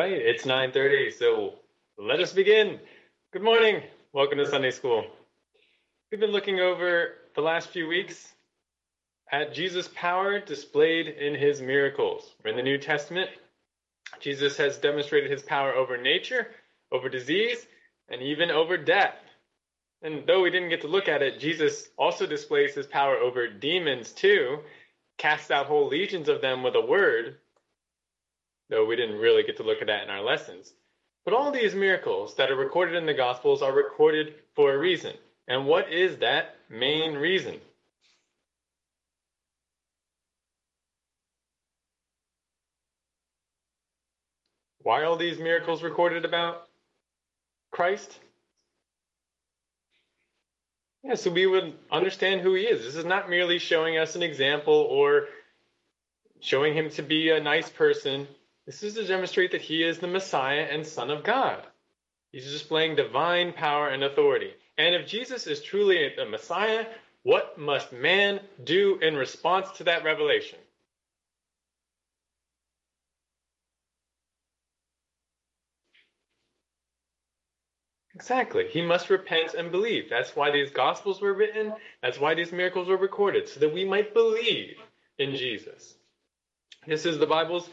Right, it's 9:30, so let us begin. Good morning. Welcome to Sunday School. We've been looking over the last few weeks at Jesus' power displayed in his miracles. We're in the New Testament. Jesus has demonstrated his power over nature, over disease, and even over death. And though we didn't get to look at it, Jesus also displays his power over demons too, casts out whole legions of them with a word, though we didn't really get to look at that in our lessons. But all these miracles that are recorded in the Gospels are recorded for a reason. And what is that main reason? Why are all these miracles recorded about Christ? Yeah, so we would understand who he is. This is not merely showing us an example or showing him to be a nice person. This is to demonstrate that he is the Messiah and Son of God. He's displaying divine power and authority. And if Jesus is truly the Messiah, what must man do in response to that revelation? Exactly. He must repent and believe. That's why these gospels were written. That's why these miracles were recorded, so that we might believe in Jesus. This is the Bible's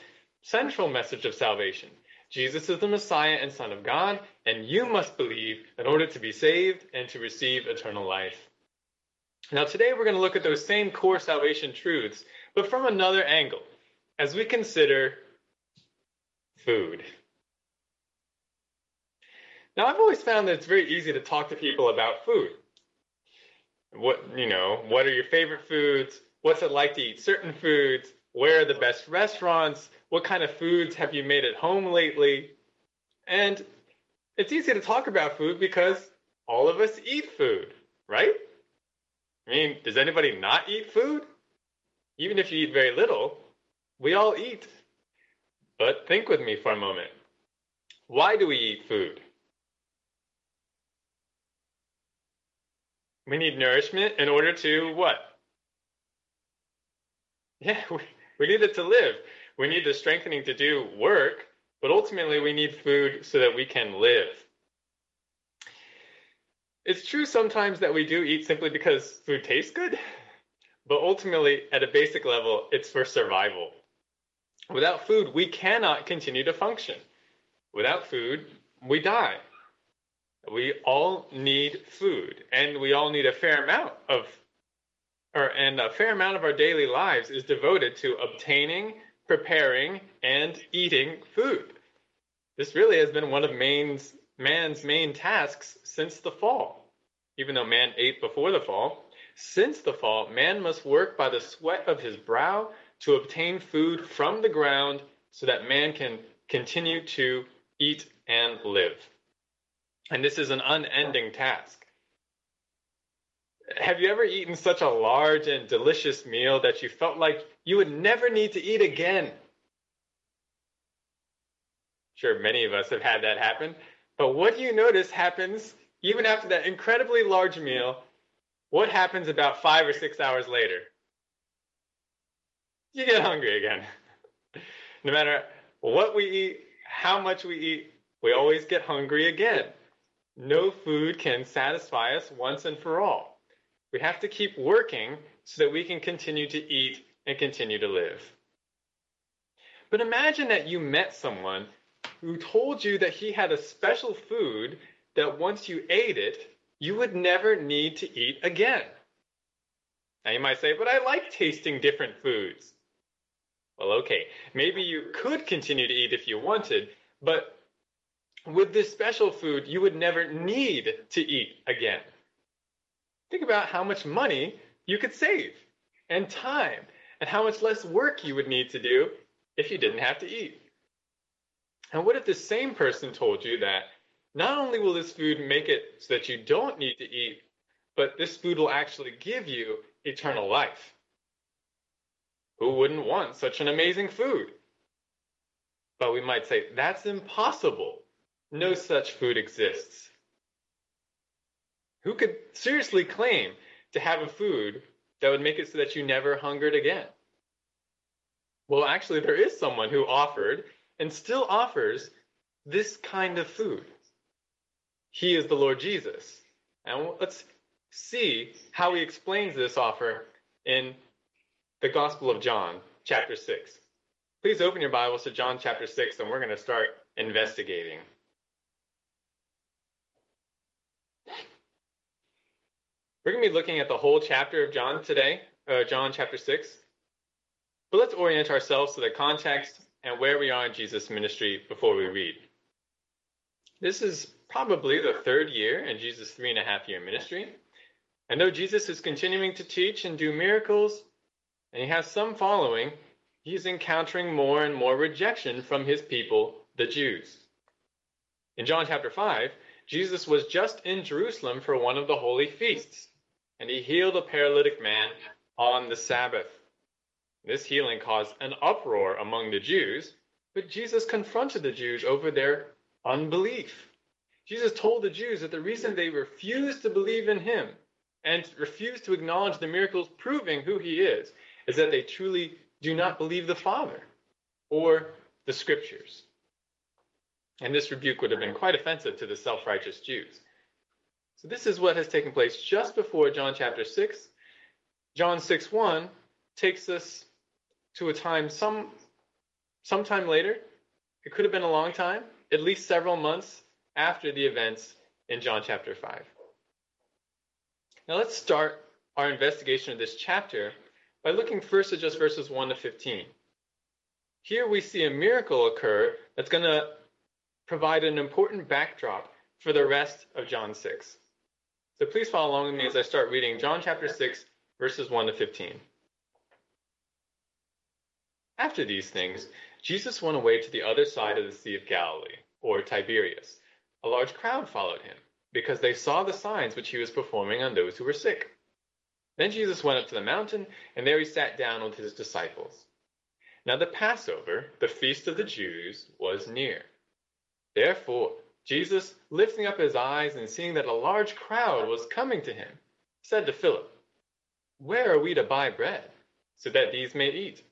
central message of salvation. Jesus is the Messiah and Son of God, and you must believe in order to be saved and to receive eternal life. Now, today we're going to look at those same core salvation truths, but from another angle, as we consider food. Now, I've always found that it's very easy to talk to people about food. What, you know, what are your favorite foods? What's it like to eat certain foods? Where are the best restaurants? What kind of foods have you made at home lately? And it's easy to talk about food because all of us eat food, right? I mean, does anybody not eat food? Even if you eat very little, we all eat. But think with me for a moment. Why do we eat food? We need nourishment in order to what? Yeah, we, we need it to live. We need the strengthening to do work, but ultimately we need food so that we can live. It's true sometimes that we do eat simply because food tastes good, but ultimately, at a basic level, it's for survival. Without food, we cannot continue to function. Without food, we die. We all need food, and we all need a fair amount of, or and a fair amount of our daily lives is devoted to obtaining, preparing, and eating food. This really has been one of man's, man's main tasks since the fall. Even though man ate before the fall, since the fall, man must work by the sweat of his brow to obtain food from the ground so that man can continue to eat and live. And this is an unending task. Have you ever eaten such a large and delicious meal that you felt like you would never need to eat again? Sure, many of us have had that happen. But what do you notice happens even after that incredibly large meal? What happens about five or six hours later? You get hungry again. no matter what we eat, how much we eat, we always get hungry again. No food can satisfy us once and for all. We have to keep working so that we can continue to eat and continue to live. But imagine that you met someone who told you that he had a special food that once you ate it, you would never need to eat again. Now you might say, but I like tasting different foods. Well, okay, maybe you could continue to eat if you wanted, but with this special food, you would never need to eat again. Think about how much money you could save and time and how much less work you would need to do if you didn't have to eat. And what if the same person told you that not only will this food make it so that you don't need to eat, but this food will actually give you eternal life? Who wouldn't want such an amazing food? But we might say, that's impossible. No such food exists. Who could seriously claim to have a food that would make it so that you never hungered again? Well, actually, there is someone who offered and still offers this kind of food. He is the Lord Jesus. And let's see how he explains this offer in the Gospel of John, chapter 6. Please open your Bibles to John chapter 6, and we're going to start investigating. We're going to be looking at the whole chapter of John today, uh, John chapter 6. But let's orient ourselves to the context and where we are in Jesus' ministry before we read. This is probably the third year in Jesus' three and a half year ministry. And though Jesus is continuing to teach and do miracles, and he has some following, he's encountering more and more rejection from his people, the Jews. In John chapter 5, Jesus was just in Jerusalem for one of the holy feasts, and he healed a paralytic man on the Sabbath. This healing caused an uproar among the Jews, but Jesus confronted the Jews over their unbelief. Jesus told the Jews that the reason they refused to believe in him and refused to acknowledge the miracles proving who he is is that they truly do not believe the Father or the scriptures. And this rebuke would have been quite offensive to the self righteous Jews. So, this is what has taken place just before John chapter 6. John 6 1 takes us to a time some sometime later. It could have been a long time, at least several months after the events in John chapter 5. Now let's start our investigation of this chapter by looking first at just verses 1 to 15. Here we see a miracle occur that's going to provide an important backdrop for the rest of John 6. So please follow along with me as I start reading John chapter 6, verses 1 to 15. After these things, Jesus went away to the other side of the Sea of Galilee, or Tiberias. A large crowd followed him, because they saw the signs which he was performing on those who were sick. Then Jesus went up to the mountain, and there he sat down with his disciples. Now the Passover, the feast of the Jews, was near. Therefore, Jesus, lifting up his eyes and seeing that a large crowd was coming to him, said to Philip, Where are we to buy bread, so that these may eat?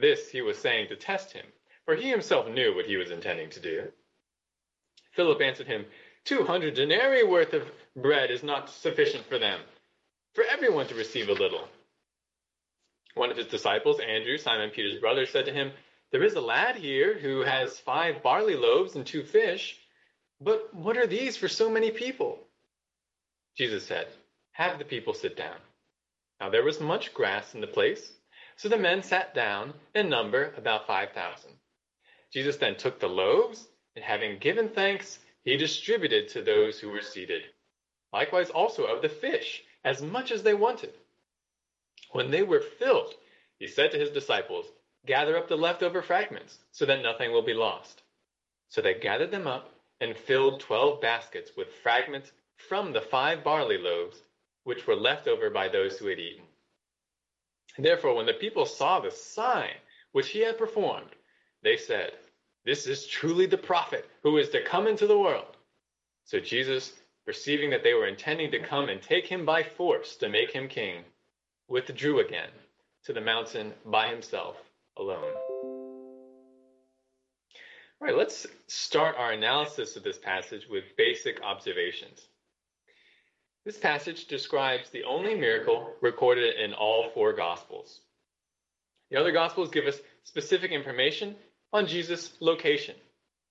This he was saying to test him, for he himself knew what he was intending to do. Philip answered him, Two hundred denarii worth of bread is not sufficient for them, for everyone to receive a little. One of his disciples, Andrew, Simon Peter's brother, said to him, There is a lad here who has five barley loaves and two fish, but what are these for so many people? Jesus said, Have the people sit down. Now there was much grass in the place so the men sat down, in number about 5,000. Jesus then took the loaves, and having given thanks, he distributed to those who were seated. Likewise also of the fish, as much as they wanted. When they were filled, he said to his disciples, Gather up the leftover fragments, so that nothing will be lost. So they gathered them up and filled twelve baskets with fragments from the five barley loaves, which were left over by those who had eaten. Therefore, when the people saw the sign which he had performed, they said, This is truly the prophet who is to come into the world. So Jesus, perceiving that they were intending to come and take him by force to make him king, withdrew again to the mountain by himself alone. All right, let's start our analysis of this passage with basic observations. This passage describes the only miracle recorded in all four Gospels. The other Gospels give us specific information on Jesus' location.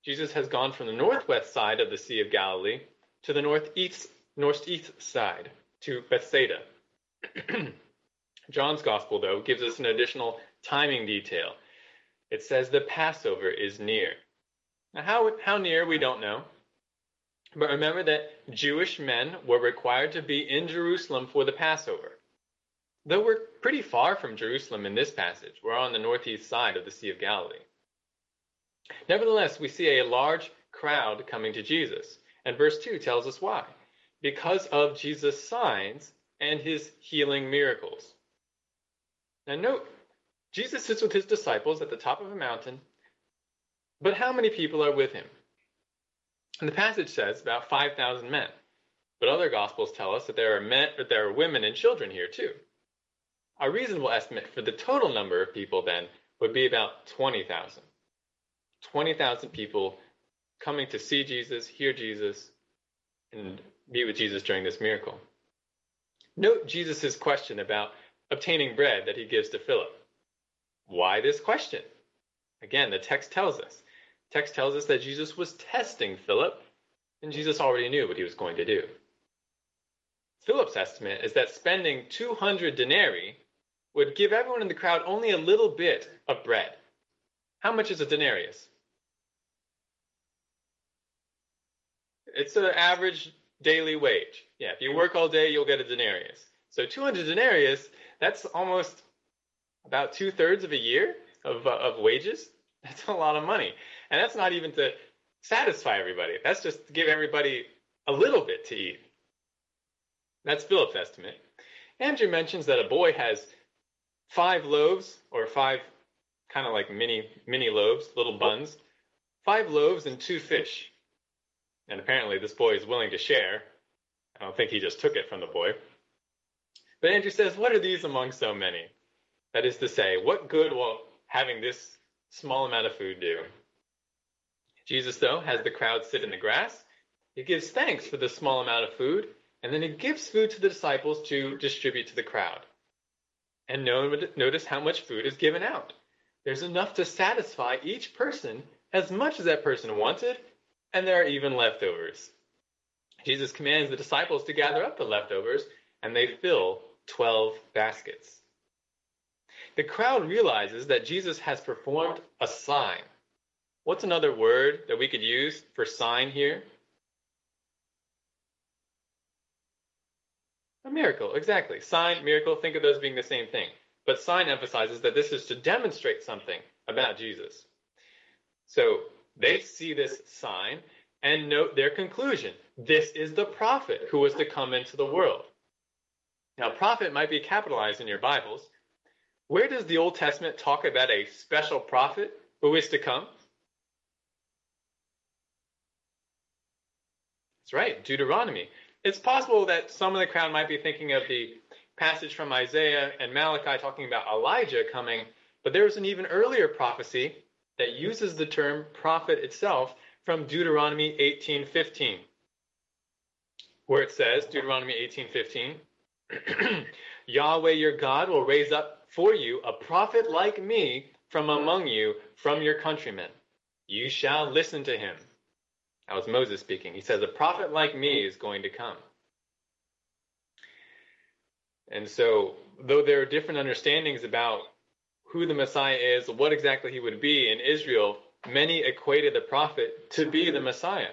Jesus has gone from the northwest side of the Sea of Galilee to the northeast, northeast side, to Bethsaida. John's Gospel, though, gives us an additional timing detail. It says the Passover is near. How, how near, we don't know. But remember that Jewish men were required to be in Jerusalem for the Passover. Though we're pretty far from Jerusalem in this passage, we're on the northeast side of the Sea of Galilee. Nevertheless, we see a large crowd coming to Jesus. And verse 2 tells us why. Because of Jesus' signs and his healing miracles. Now, note, Jesus sits with his disciples at the top of a mountain, but how many people are with him? And the passage says about 5,000 men. But other gospels tell us that there are men, that there are women and children here too. A reasonable estimate for the total number of people then would be about 20,000. 20,000 people coming to see Jesus, hear Jesus, and be with Jesus during this miracle. Note Jesus' question about obtaining bread that he gives to Philip. Why this question? Again, the text tells us. Text tells us that Jesus was testing Philip, and Jesus already knew what he was going to do. Philip's estimate is that spending 200 denarii would give everyone in the crowd only a little bit of bread. How much is a denarius? It's an average daily wage. Yeah, if you work all day, you'll get a denarius. So 200 denarius, that's almost about two thirds of a year of, uh, of wages. That's a lot of money. And that's not even to satisfy everybody. That's just to give everybody a little bit to eat. That's Philip's estimate. Andrew mentions that a boy has five loaves or five kind of like mini mini loaves, little buns, five loaves and two fish. And apparently this boy is willing to share. I don't think he just took it from the boy. But Andrew says, What are these among so many? That is to say, what good will having this small amount of food do? Jesus, though, has the crowd sit in the grass. He gives thanks for the small amount of food, and then he gives food to the disciples to distribute to the crowd. And no one would notice how much food is given out. There's enough to satisfy each person as much as that person wanted, and there are even leftovers. Jesus commands the disciples to gather up the leftovers, and they fill 12 baskets. The crowd realizes that Jesus has performed a sign. What's another word that we could use for sign here? A miracle, exactly. Sign, miracle, think of those being the same thing. But sign emphasizes that this is to demonstrate something about Jesus. So they see this sign and note their conclusion. This is the prophet who was to come into the world. Now, prophet might be capitalized in your Bibles. Where does the Old Testament talk about a special prophet who is to come? That's right, Deuteronomy. It's possible that some of the crowd might be thinking of the passage from Isaiah and Malachi talking about Elijah coming, but there's an even earlier prophecy that uses the term prophet itself from Deuteronomy 18:15, where it says, Deuteronomy 18:15, Yahweh your God will raise up for you a prophet like me from hmm. among you, from your countrymen. You shall listen to him. That was Moses speaking. He says, A prophet like me is going to come. And so, though there are different understandings about who the Messiah is, what exactly he would be in Israel, many equated the prophet to be the Messiah.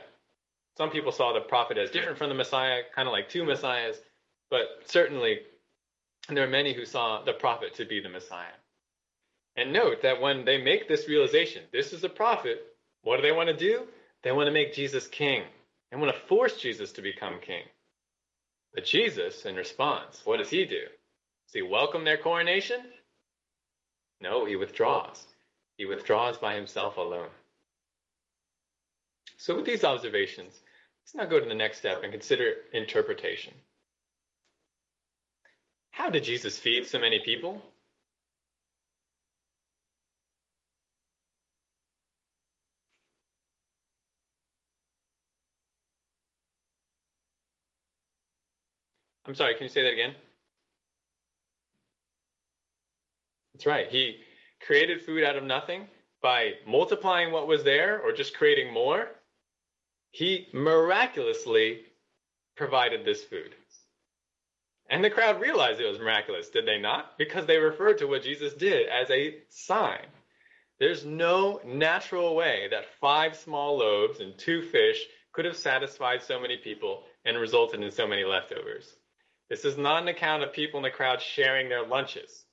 Some people saw the prophet as different from the Messiah, kind of like two Messiahs, but certainly there are many who saw the prophet to be the Messiah. And note that when they make this realization, this is a prophet, what do they want to do? They want to make Jesus king. They want to force Jesus to become king. But Jesus, in response, what does he do? Does he welcome their coronation? No, he withdraws. He withdraws by himself alone. So, with these observations, let's now go to the next step and consider interpretation. How did Jesus feed so many people? I'm sorry, can you say that again? That's right. He created food out of nothing by multiplying what was there or just creating more. He miraculously provided this food. And the crowd realized it was miraculous, did they not? Because they referred to what Jesus did as a sign. There's no natural way that five small loaves and two fish could have satisfied so many people and resulted in so many leftovers. This is not an account of people in the crowd sharing their lunches.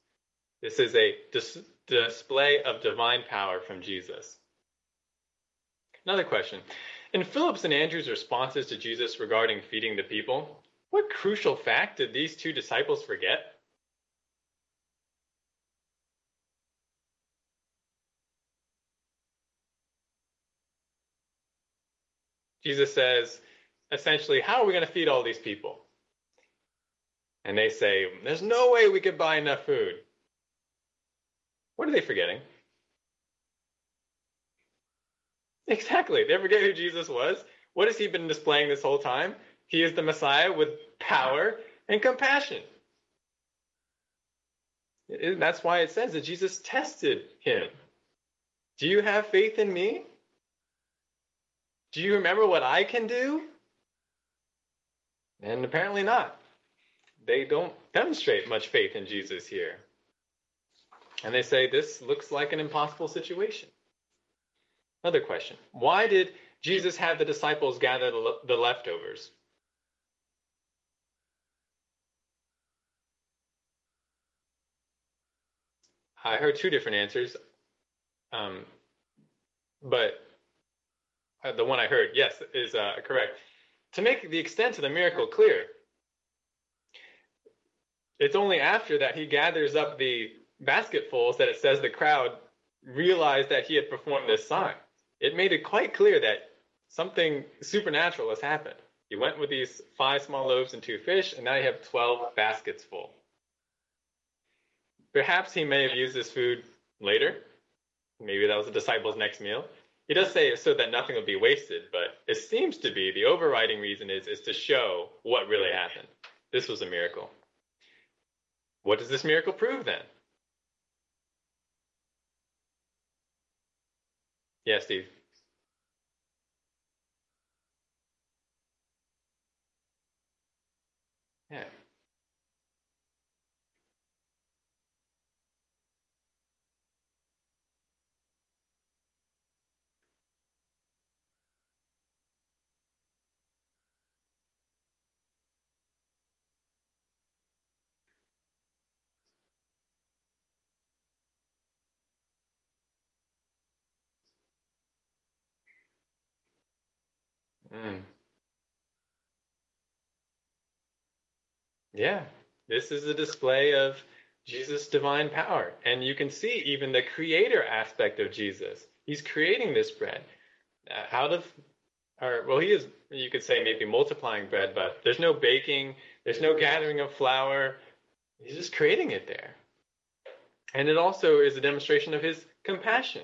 This is a dis- display of divine power from Jesus. Another question. In Philip's and Andrew's responses to Jesus regarding feeding the people, what crucial fact did these two disciples forget? Jesus says, essentially, how are we going to feed all these people? And they say, there's no way we could buy enough food. What are they forgetting? Exactly. They forget who Jesus was. What has he been displaying this whole time? He is the Messiah with power and compassion. That's why it says that Jesus tested him. Do you have faith in me? Do you remember what I can do? And apparently not. They don't demonstrate much faith in Jesus here. And they say this looks like an impossible situation. Another question Why did Jesus have the disciples gather the leftovers? I heard two different answers, um, but uh, the one I heard, yes, is uh, correct. To make the extent of the miracle clear, it's only after that he gathers up the basketfuls that it says the crowd realized that he had performed this sign. It made it quite clear that something supernatural has happened. He went with these five small loaves and two fish, and now you have 12 baskets full. Perhaps he may have used this food later. Maybe that was the disciples' next meal. He does say so that nothing will be wasted, but it seems to be the overriding reason is, is to show what really happened. This was a miracle. What does this miracle prove then? Yeah, Steve. Yeah. Mm. Yeah, this is a display of Jesus' divine power. And you can see even the creator aspect of Jesus. He's creating this bread uh, out of, or, well, he is, you could say maybe multiplying bread, but there's no baking, there's no gathering of flour. He's just creating it there. And it also is a demonstration of his compassion.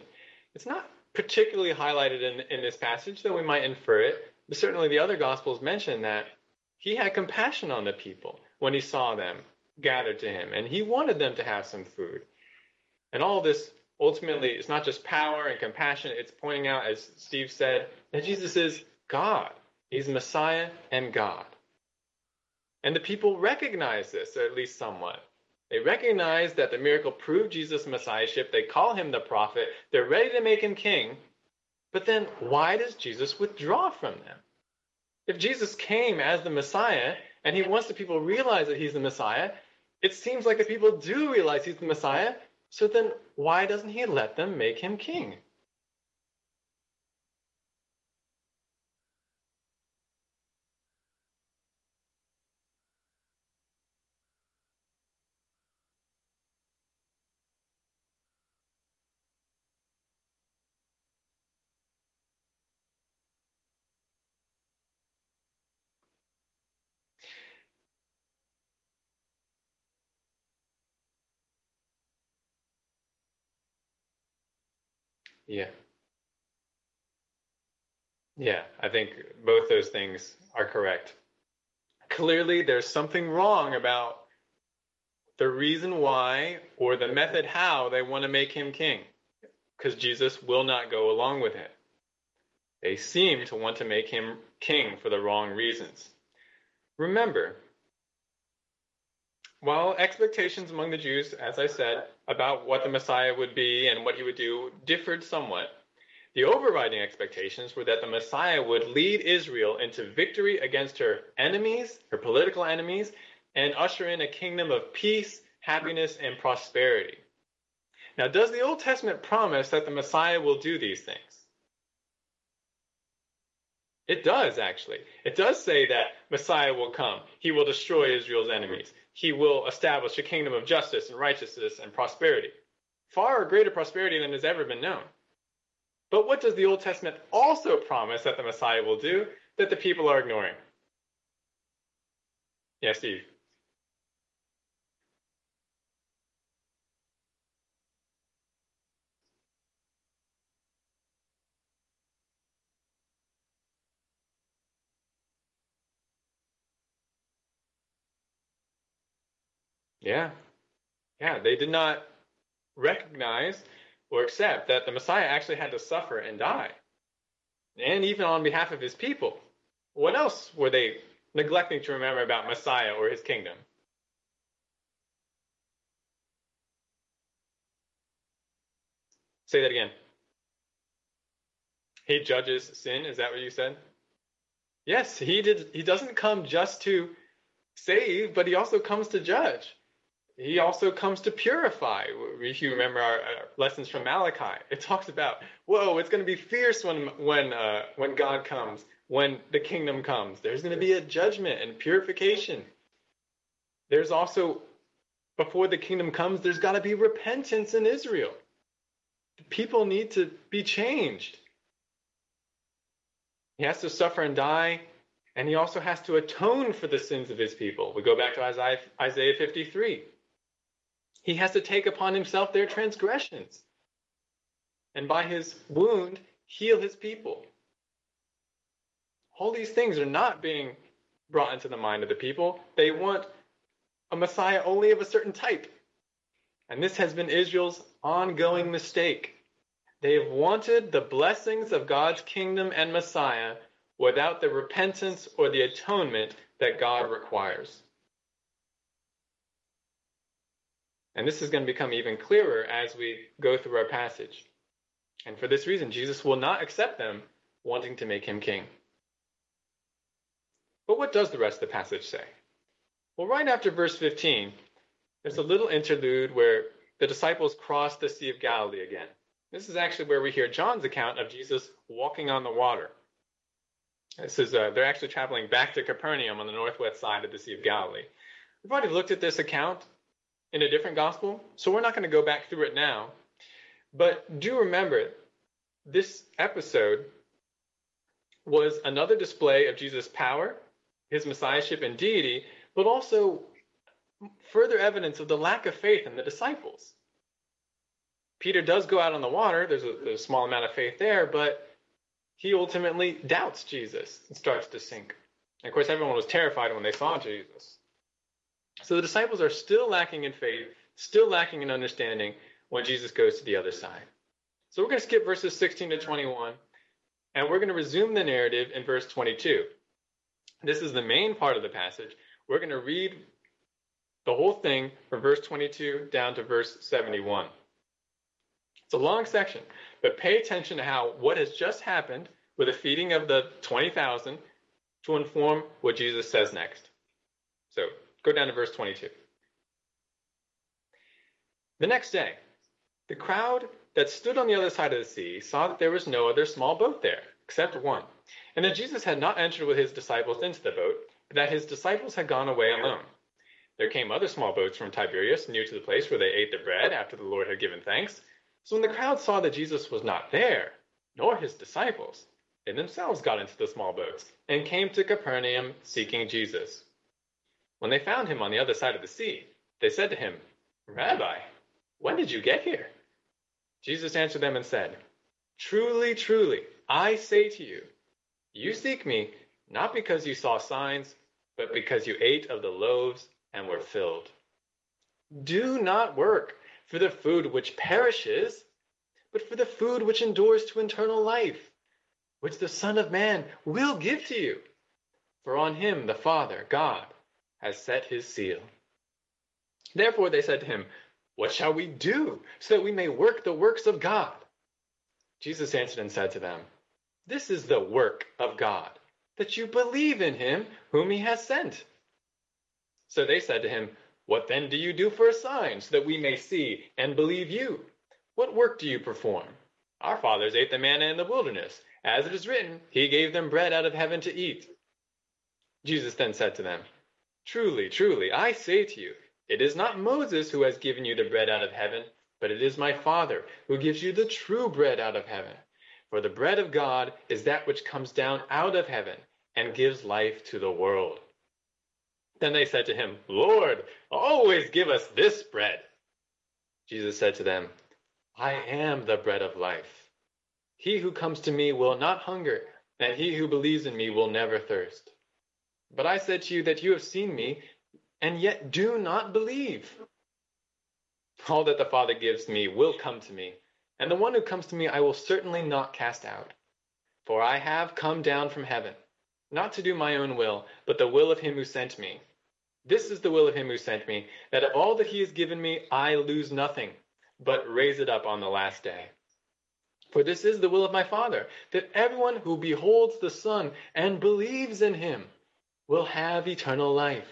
It's not particularly highlighted in, in this passage, though we might infer it. Certainly the other Gospels mention that he had compassion on the people when he saw them gathered to him, and he wanted them to have some food. And all this ultimately is not just power and compassion, it's pointing out, as Steve said, that Jesus is God. He's Messiah and God. And the people recognize this, or at least somewhat. They recognize that the miracle proved Jesus' messiahship. They call him the prophet. They're ready to make him king. But then why does Jesus withdraw from them? If Jesus came as the Messiah and he wants the people to realize that he's the Messiah, it seems like the people do realize he's the Messiah. So then why doesn't he let them make him king? Yeah. Yeah, I think both those things are correct. Clearly, there's something wrong about the reason why or the method how they want to make him king, because Jesus will not go along with it. They seem to want to make him king for the wrong reasons. Remember, while expectations among the Jews, as I said, about what the Messiah would be and what he would do differed somewhat, the overriding expectations were that the Messiah would lead Israel into victory against her enemies, her political enemies, and usher in a kingdom of peace, happiness, and prosperity. Now, does the Old Testament promise that the Messiah will do these things? It does, actually. It does say that Messiah will come. He will destroy Israel's enemies he will establish a kingdom of justice and righteousness and prosperity. Far greater prosperity than has ever been known. But what does the Old Testament also promise that the Messiah will do that the people are ignoring? Yes, Steve. Yeah. Yeah, they did not recognize or accept that the Messiah actually had to suffer and die. And even on behalf of his people. What else were they neglecting to remember about Messiah or his kingdom? Say that again. He judges sin. Is that what you said? Yes, he did. He doesn't come just to save, but he also comes to judge. He also comes to purify. If you remember our, our lessons from Malachi, it talks about, whoa, it's going to be fierce when when uh, when God comes, when the kingdom comes. There's going to be a judgment and purification. There's also, before the kingdom comes, there's got to be repentance in Israel. People need to be changed. He has to suffer and die, and he also has to atone for the sins of his people. We go back to Isaiah, Isaiah 53. He has to take upon himself their transgressions, and by his wound, heal his people. All these things are not being brought into the mind of the people. They want a Messiah only of a certain type. And this has been Israel's ongoing mistake. They have wanted the blessings of God's kingdom and Messiah without the repentance or the atonement that God requires. And this is going to become even clearer as we go through our passage. And for this reason, Jesus will not accept them wanting to make him king. But what does the rest of the passage say? Well, right after verse 15, there's a little interlude where the disciples cross the Sea of Galilee again. This is actually where we hear John's account of Jesus walking on the water. This is uh, they're actually traveling back to Capernaum on the northwest side of the Sea of Galilee. We've already looked at this account in a different gospel, so we're not going to go back through it now. But do remember, this episode was another display of Jesus' power, his messiahship and deity, but also further evidence of the lack of faith in the disciples. Peter does go out on the water. There's a, there's a small amount of faith there, but he ultimately doubts Jesus and starts to sink. And of course, everyone was terrified when they saw Jesus. So the disciples are still lacking in faith, still lacking in understanding when Jesus goes to the other side. So we're going to skip verses 16 to 21, and we're going to resume the narrative in verse 22. This is the main part of the passage. We're going to read the whole thing from verse 22 down to verse 71. It's a long section, but pay attention to how what has just happened with the feeding of the 20,000 to inform what Jesus says next. So go down to verse 22. The next day, the crowd that stood on the other side of the sea saw that there was no other small boat there, except one, and that Jesus had not entered with his disciples into the boat, but that his disciples had gone away alone. There came other small boats from Tiberias near to the place where they ate the bread after the Lord had given thanks. So when the crowd saw that Jesus was not there, nor his disciples, they themselves got into the small boats and came to Capernaum seeking Jesus. When they found him on the other side of the sea, they said to him, Rabbi, when did you get here? Jesus answered them and said, Truly, truly, I say to you, you seek me not because you saw signs, but because you ate of the loaves and were filled. Do not work for the food which perishes, but for the food which endures to eternal life, which the Son of Man will give to you. For on him the Father, God, has set his seal. Therefore they said to him, What shall we do so that we may work the works of God? Jesus answered and said to them, This is the work of God, that you believe in him whom he has sent. So they said to him, what then do you do for a sign, so that we may see and believe you? What work do you perform? Our fathers ate the manna in the wilderness. As it is written, He gave them bread out of heaven to eat. Jesus then said to them, Truly, truly, I say to you, it is not Moses who has given you the bread out of heaven, but it is my Father who gives you the true bread out of heaven. For the bread of God is that which comes down out of heaven and gives life to the world. Then they said to him, Lord, always give us this bread. Jesus said to them, I am the bread of life. He who comes to me will not hunger, and he who believes in me will never thirst. But I said to you that you have seen me, and yet do not believe. All that the Father gives me will come to me, and the one who comes to me I will certainly not cast out. For I have come down from heaven, not to do my own will, but the will of him who sent me. This is the will of him who sent me, that of all that he has given me I lose nothing, but raise it up on the last day. For this is the will of my Father, that everyone who beholds the Son and believes in him will have eternal life,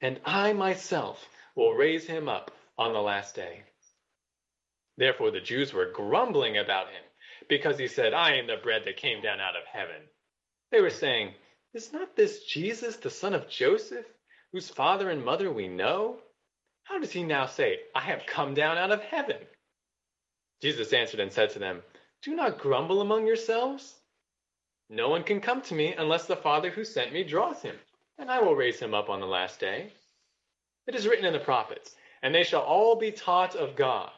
and I myself will raise him up on the last day. Therefore the Jews were grumbling about him, because he said, I am the bread that came down out of heaven. They were saying, Is not this Jesus, the son of Joseph, whose father and mother we know? How does he now say, I have come down out of heaven? Jesus answered and said to them, do not grumble among yourselves. No one can come to me unless the Father who sent me draws him, and I will raise him up on the last day. It is written in the prophets, and they shall all be taught of God.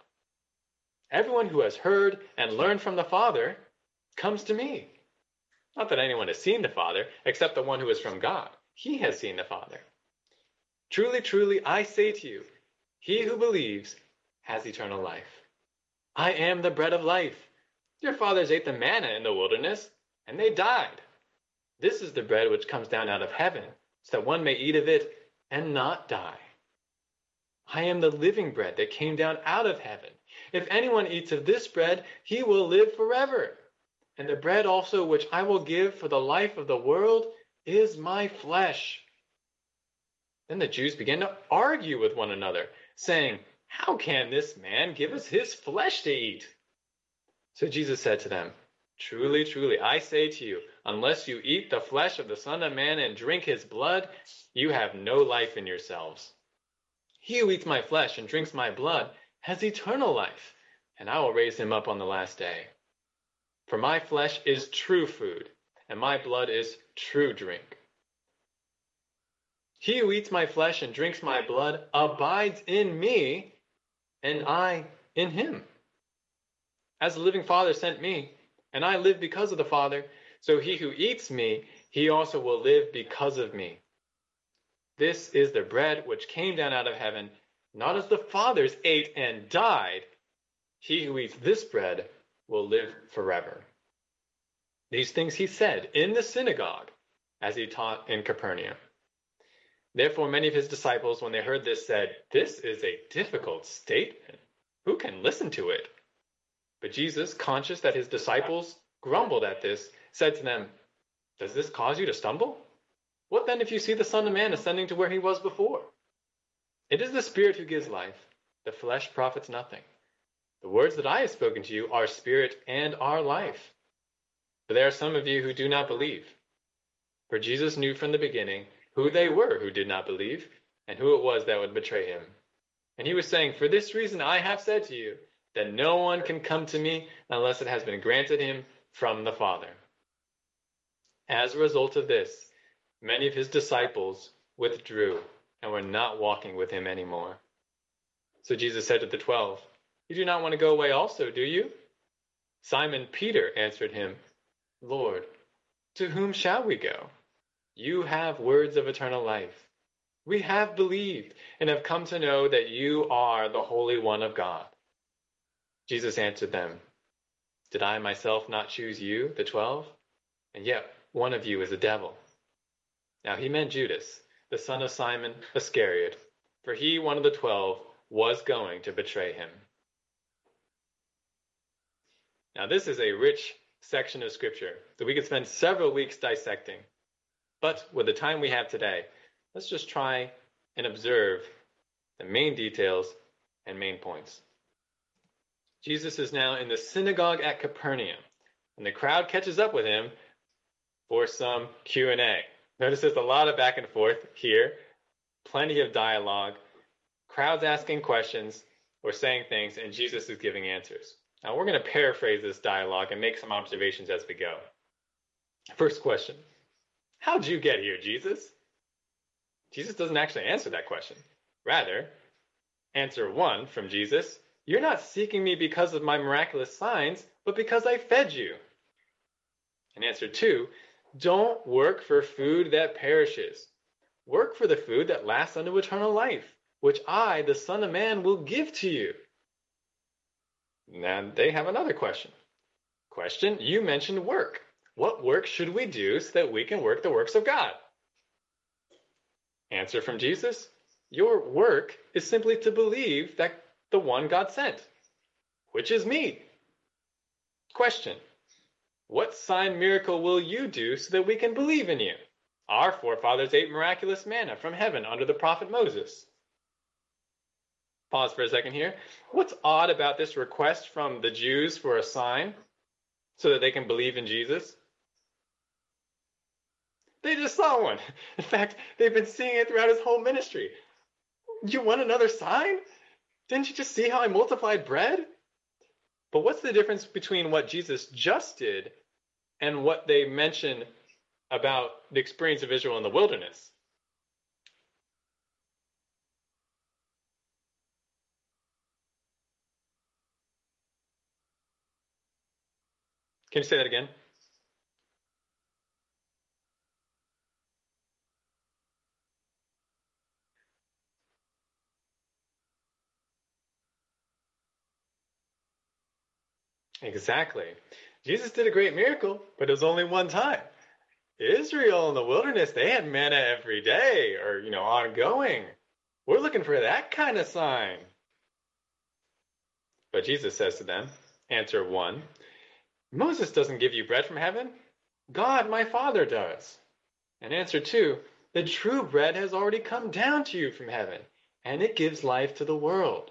Everyone who has heard and learned from the Father comes to me. Not that anyone has seen the Father, except the one who is from God. He has seen the Father. Truly, truly, I say to you, he who believes has eternal life. I am the bread of life. Your fathers ate the manna in the wilderness, and they died. This is the bread which comes down out of heaven, so that one may eat of it and not die. I am the living bread that came down out of heaven. If anyone eats of this bread, he will live forever. And the bread also which I will give for the life of the world is my flesh. Then the Jews began to argue with one another, saying, How can this man give us his flesh to eat? So Jesus said to them, Truly, truly, I say to you, unless you eat the flesh of the Son of Man and drink his blood, you have no life in yourselves. He who eats my flesh and drinks my blood has eternal life, and I will raise him up on the last day. For my flesh is true food, and my blood is true drink. He who eats my flesh and drinks my blood abides in me, and I in him. As the living Father sent me, and I live because of the Father, so he who eats me, he also will live because of me. This is the bread which came down out of heaven, not as the fathers ate and died. He who eats this bread will live forever. These things he said in the synagogue as he taught in Capernaum. Therefore, many of his disciples, when they heard this, said, This is a difficult statement. Who can listen to it? But Jesus, conscious that his disciples grumbled at this, said to them, Does this cause you to stumble? What then if you see the Son of Man ascending to where he was before? It is the Spirit who gives life, the flesh profits nothing. The words that I have spoken to you are spirit and are life. But there are some of you who do not believe. For Jesus knew from the beginning who they were who did not believe, and who it was that would betray him. And he was saying, For this reason I have said to you, that no one can come to me unless it has been granted him from the Father. As a result of this, many of his disciples withdrew and were not walking with him anymore. So Jesus said to the twelve, You do not want to go away also, do you? Simon Peter answered him, Lord, to whom shall we go? You have words of eternal life. We have believed and have come to know that you are the Holy One of God. Jesus answered them, Did I myself not choose you, the twelve? And yet one of you is a devil. Now he meant Judas, the son of Simon Iscariot, for he, one of the twelve, was going to betray him. Now, this is a rich section of scripture that we could spend several weeks dissecting. But with the time we have today, let's just try and observe the main details and main points. Jesus is now in the synagogue at Capernaum, and the crowd catches up with him for some Q&A. Notice there's a lot of back and forth here, plenty of dialogue, crowds asking questions or saying things, and Jesus is giving answers. Now we're going to paraphrase this dialogue and make some observations as we go. First question How'd you get here, Jesus? Jesus doesn't actually answer that question. Rather, answer one from Jesus you're not seeking me because of my miraculous signs, but because I fed you. And answer two, don't work for food that perishes, Work for the food that lasts unto eternal life, which I, the Son of Man, will give to you. Now they have another question. Question You mentioned work. What work should we do so that we can work the works of God? Answer from Jesus Your work is simply to believe that the one God sent, which is me. Question What sign miracle will you do so that we can believe in you? Our forefathers ate miraculous manna from heaven under the prophet Moses. Pause for a second here. What's odd about this request from the Jews for a sign so that they can believe in Jesus? They just saw one. In fact, they've been seeing it throughout his whole ministry. You want another sign? Didn't you just see how I multiplied bread? But what's the difference between what Jesus just did and what they mention about the experience of Israel in the wilderness. Can you say that again? Exactly. Jesus did a great miracle, but it was only one time. Israel in the wilderness, they had manna every day or, you know, ongoing. We're looking for that kind of sign. But Jesus says to them, answer one, Moses doesn't give you bread from heaven. God, my Father, does. And answer two, the true bread has already come down to you from heaven, and it gives life to the world.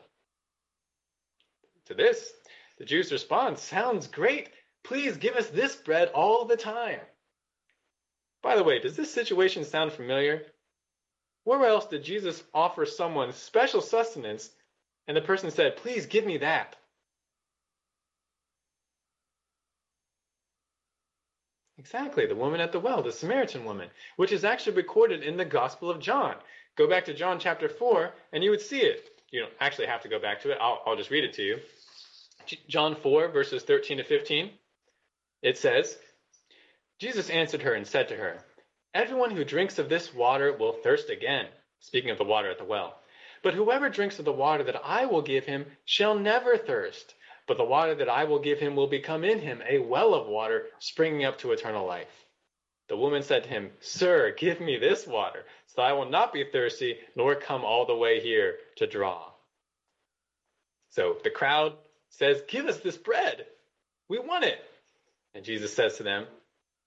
To this, the Jews respond, Sounds great. Please give us this bread all the time. By the way, does this situation sound familiar? Where else did Jesus offer someone special sustenance and the person said, Please give me that? Exactly, the woman at the well, the Samaritan woman, which is actually recorded in the Gospel of John. Go back to John chapter 4 and you would see it. You don't actually have to go back to it, I'll, I'll just read it to you. John 4, verses 13 to 15. It says, Jesus answered her and said to her, Everyone who drinks of this water will thirst again, speaking of the water at the well. But whoever drinks of the water that I will give him shall never thirst. But the water that I will give him will become in him a well of water springing up to eternal life. The woman said to him, Sir, give me this water, so I will not be thirsty, nor come all the way here to draw. So the crowd says, Give us this bread. We want it. And Jesus says to them,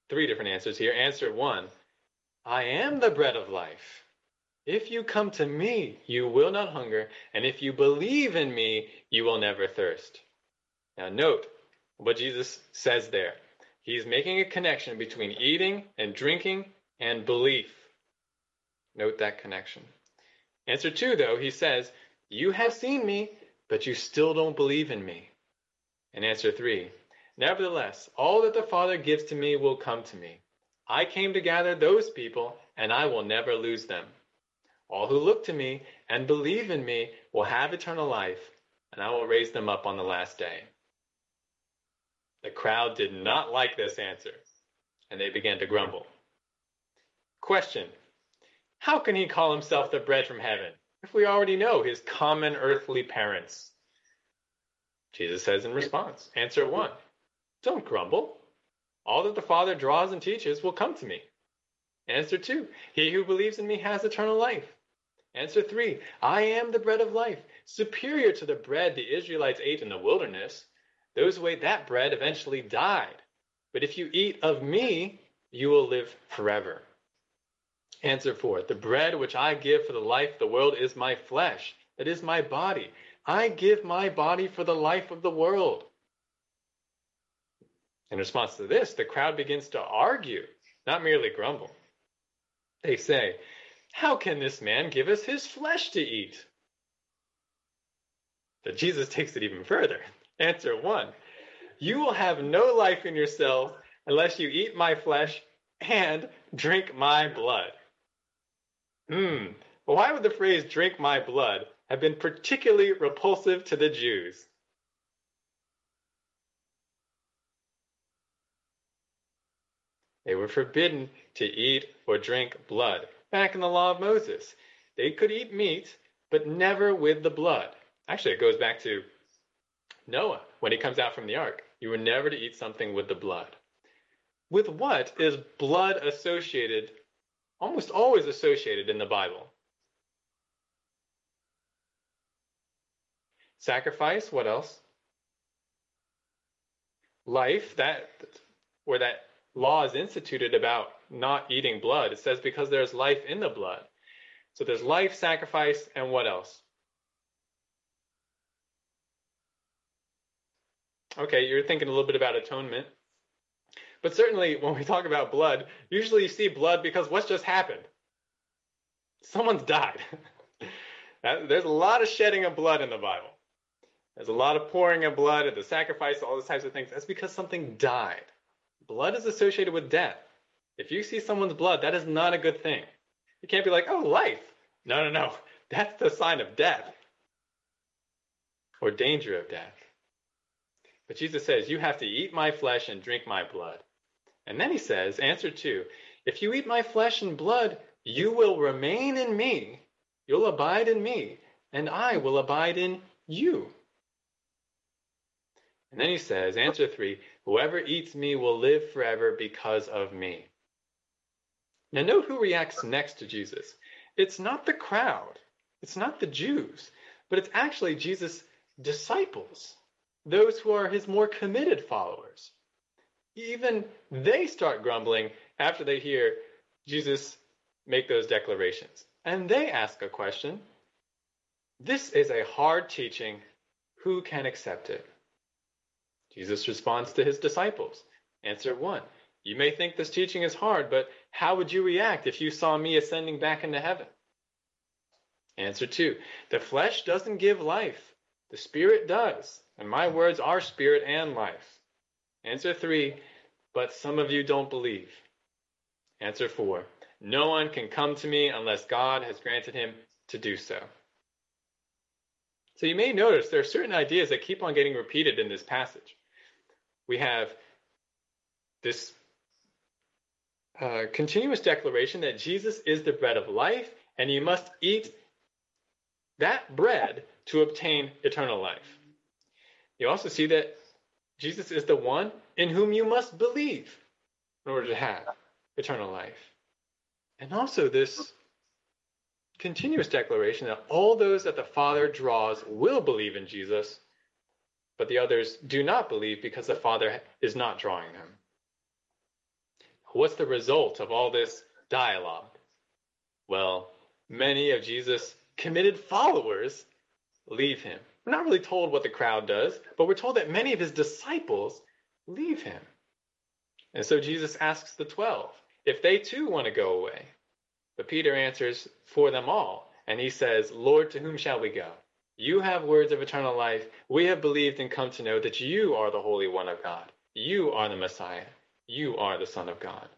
three different answers here. Answer one I am the bread of life. If you come to me, you will not hunger, and if you believe in me, you will never thirst. Now, note what Jesus says there. He's making a connection between eating and drinking and belief. Note that connection. Answer two, though, he says, You have seen me, but you still don't believe in me. And answer three, Nevertheless, all that the Father gives to me will come to me. I came to gather those people, and I will never lose them. All who look to me and believe in me will have eternal life, and I will raise them up on the last day. The crowd did not like this answer, and they began to grumble. Question How can he call himself the bread from heaven we already know his common earthly parents? Jesus says in response Answer one don't grumble. All that the Father draws and teaches will come to me. Answer two, he who believes in me has eternal life. Answer three, I am the bread of life, superior to the bread the Israelites ate in the wilderness. Those who ate that bread eventually died. But if you eat of me, you will live forever. Answer for it. the bread which I give for the life of the world is my flesh. It is my body. I give my body for the life of the world. In response to this, the crowd begins to argue, not merely grumble. They say, How can this man give us his flesh to eat? But Jesus takes it even further. Answer one You will have no life in yourselves unless you eat my flesh and drink my blood. Hmm, why would the phrase drink my blood have been particularly repulsive to the Jews? They were forbidden to eat or drink blood. back in the law of Moses. They could eat meat, but never with the blood. Actually, it goes back to Noah when he comes out from the ark. You were never to eat something with the blood. With what is blood associated, almost always associated in the Bible? Sacrifice, what else? Life, that where that law is instituted about not eating blood. It says because there's life in the blood. So there's life, sacrifice, and what else? Okay, you're thinking a little bit about atonement. But certainly when we talk about blood, usually you see blood because what's just happened? Someone's died. There's a lot of shedding of blood in the Bible. There's a lot of pouring of blood at the sacrifice, all those types of things. That's because something died. Blood is associated with death. If you see someone's blood, that is not a good thing. You can't be like, oh, life. No, no, no. That's the sign of death or danger of death. But Jesus says, You have to eat my flesh and drink my blood. And then he says, Answer two, if you eat my flesh and blood, you will remain in me, you'll abide in me, and I will abide in you. And then he says, Answer three, whoever eats me will live forever because of me. Now, note who reacts next to Jesus. It's not the crowd, it's not the Jews, but it's actually Jesus' disciples those who are his more committed followers. Even they start grumbling after they hear Jesus make those declarations. And they ask a question This is a hard teaching. Who can accept it? Jesus responds to his disciples. Answer one You may think this teaching is hard, but how would you react if you saw me ascending back into heaven? Answer two The flesh doesn't give life, the spirit does. And my words are spirit and life. Answer three, but some of you don't believe. Answer four, no one can come to me unless God has granted him to do so. So you may notice there are certain ideas that keep on getting repeated in this passage. We have this uh, continuous declaration that Jesus is the bread of life, and you must eat that bread to obtain eternal life. You also see that Jesus is the one in whom you must believe in order to have eternal life. And also this continuous declaration that all those that the Father draws will believe in Jesus, but the others do not believe because the Father is not drawing them. What's the result of all this dialogue? Well, many of Jesus' committed followers leave him. We're not really told what the crowd does, but we're told that many of his disciples leave him. And so Jesus asks the 12 if they too want to go away. But Peter answers for them all, and he says, Lord, to whom shall we go? You have words of eternal life. We have believed and come to know that you are the Holy One of God. You are the Messiah. You are the Son of God.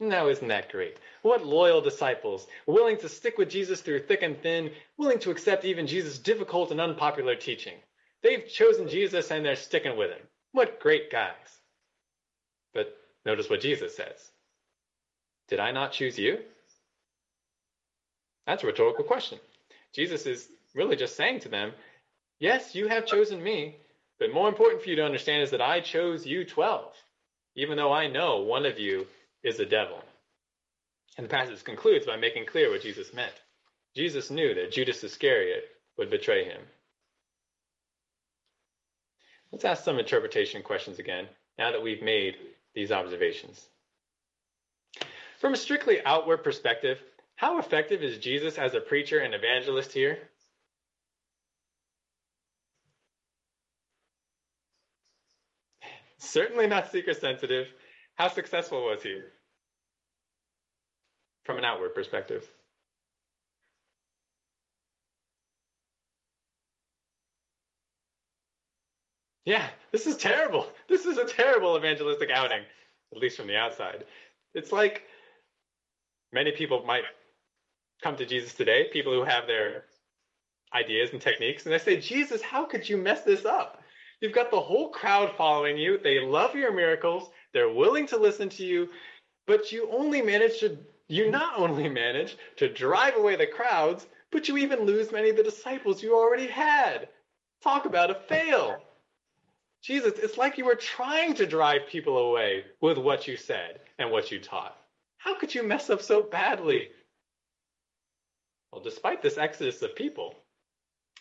Now, isn't that great? What loyal disciples, willing to stick with Jesus through thick and thin, willing to accept even Jesus' difficult and unpopular teaching. They've chosen Jesus and they're sticking with him. What great guys. But notice what Jesus says Did I not choose you? That's a rhetorical question. Jesus is really just saying to them, Yes, you have chosen me, but more important for you to understand is that I chose you 12, even though I know one of you is the devil. And the passage concludes by making clear what Jesus meant. Jesus knew that Judas Iscariot would betray him. Let's ask some interpretation questions again, now that we've made these observations. From a strictly outward perspective, how effective is Jesus as a preacher and evangelist here? Certainly not seeker sensitive. How successful was he? From an outward perspective. Yeah, this is terrible. This is a terrible evangelistic outing, at least from the outside. It's like many people might come to Jesus today, people who have their ideas and techniques, and they say, Jesus, how could you mess this up? You've got the whole crowd following you. They love your miracles. They're willing to listen to you, but you only manage to You not only manage to drive away the crowds, but you even lose many of the disciples you already had. Talk about a fail. Jesus, it's like you were trying to drive people away with what you said and what you taught. How could you mess up so badly? Well, despite this exodus of people,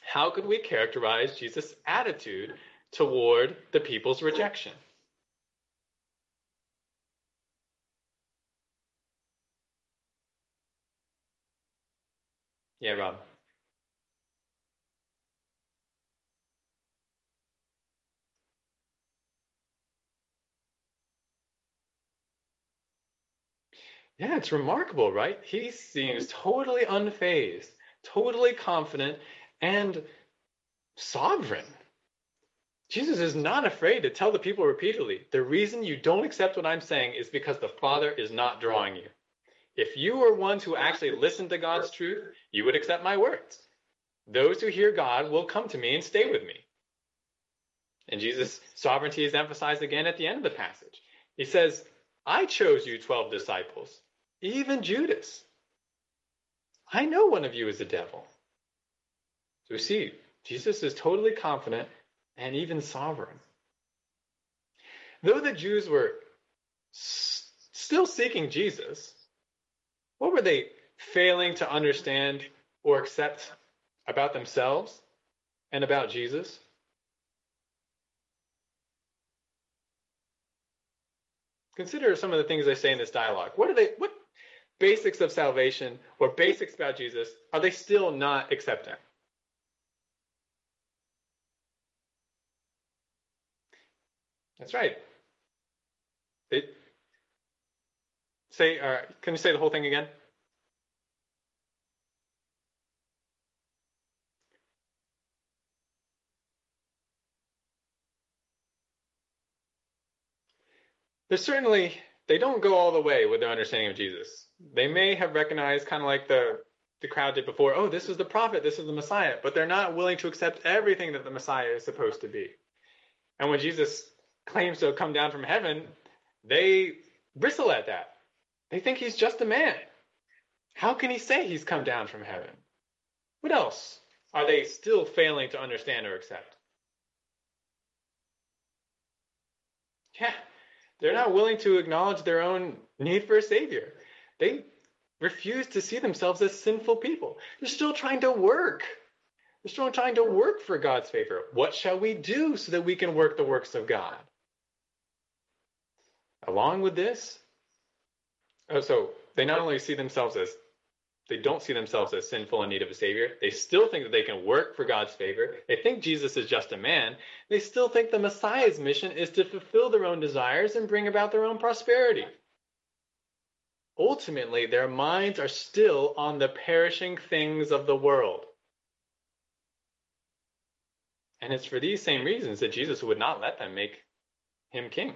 how could we characterize Jesus' attitude toward the people's rejection? Yeah, Rob. Yeah, it's remarkable, right? He seems totally unfazed, totally confident, and sovereign. Jesus is not afraid to tell the people repeatedly the reason you don't accept what I'm saying is because the Father is not drawing you. If you were ones who actually listened to God's truth, you would accept my words. Those who hear God will come to me and stay with me. And Jesus' sovereignty is emphasized again at the end of the passage. He says, I chose you 12 disciples, even Judas. I know one of you is a devil. So we see, Jesus is totally confident and even sovereign. Though the Jews were s- still seeking Jesus, what were they failing to understand or accept about themselves and about Jesus? Consider some of the things they say in this dialogue. What are they what basics of salvation or basics about Jesus are they still not accepting? That's right. They say, uh, can you say the whole thing again? There's certainly they don't go all the way with their understanding of Jesus. They may have recognized, kind of like the the crowd did before, oh, this is the prophet, this is the Messiah, but they're not willing to accept everything that the Messiah is supposed to be. And when Jesus claims to have come down from heaven, they bristle at that. They think he's just a man. How can he say he's come down from heaven? What else are they still failing to understand or accept? Yeah, they're not willing to acknowledge their own need for a savior. They refuse to see themselves as sinful people. They're still trying to work. They're still trying to work for God's favor. What shall we do so that we can work the works of God? Along with this, oh, so they not only see themselves as they don't see themselves as sinful in need of a savior. They still think that they can work for God's favor. They think Jesus is just a man. They still think the Messiah's mission is to fulfill their own desires and bring about their own prosperity. Ultimately, their minds are still on the perishing things of the world. And it's for these same reasons that Jesus would not let them make him king.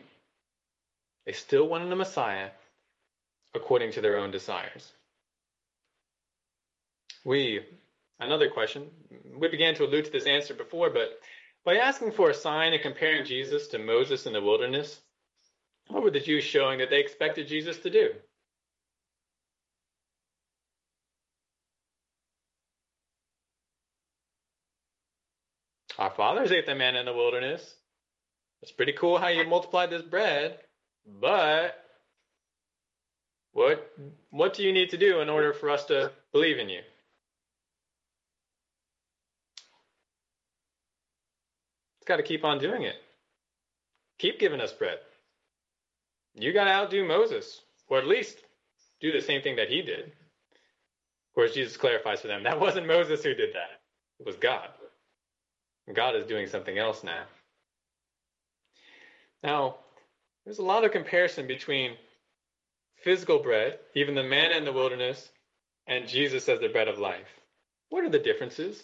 They still wanted a Messiah according to their own desires. We, another question, we began to allude to this answer before, but by asking for a sign and comparing Jesus to Moses in the wilderness, what were the Jews showing that they expected Jesus to do? Our fathers ate the manna in the wilderness. It's pretty cool how you multiplied this bread, but what what do you need to do in order for us to believe in you? It's got to keep on doing it. Keep giving us bread. You got to outdo Moses, or at least do the same thing that he did. Of course, Jesus clarifies for them that wasn't Moses who did that, it was God. God is doing something else now. Now, there's a lot of comparison between physical bread, even the manna in the wilderness, and Jesus as the bread of life. What are the differences?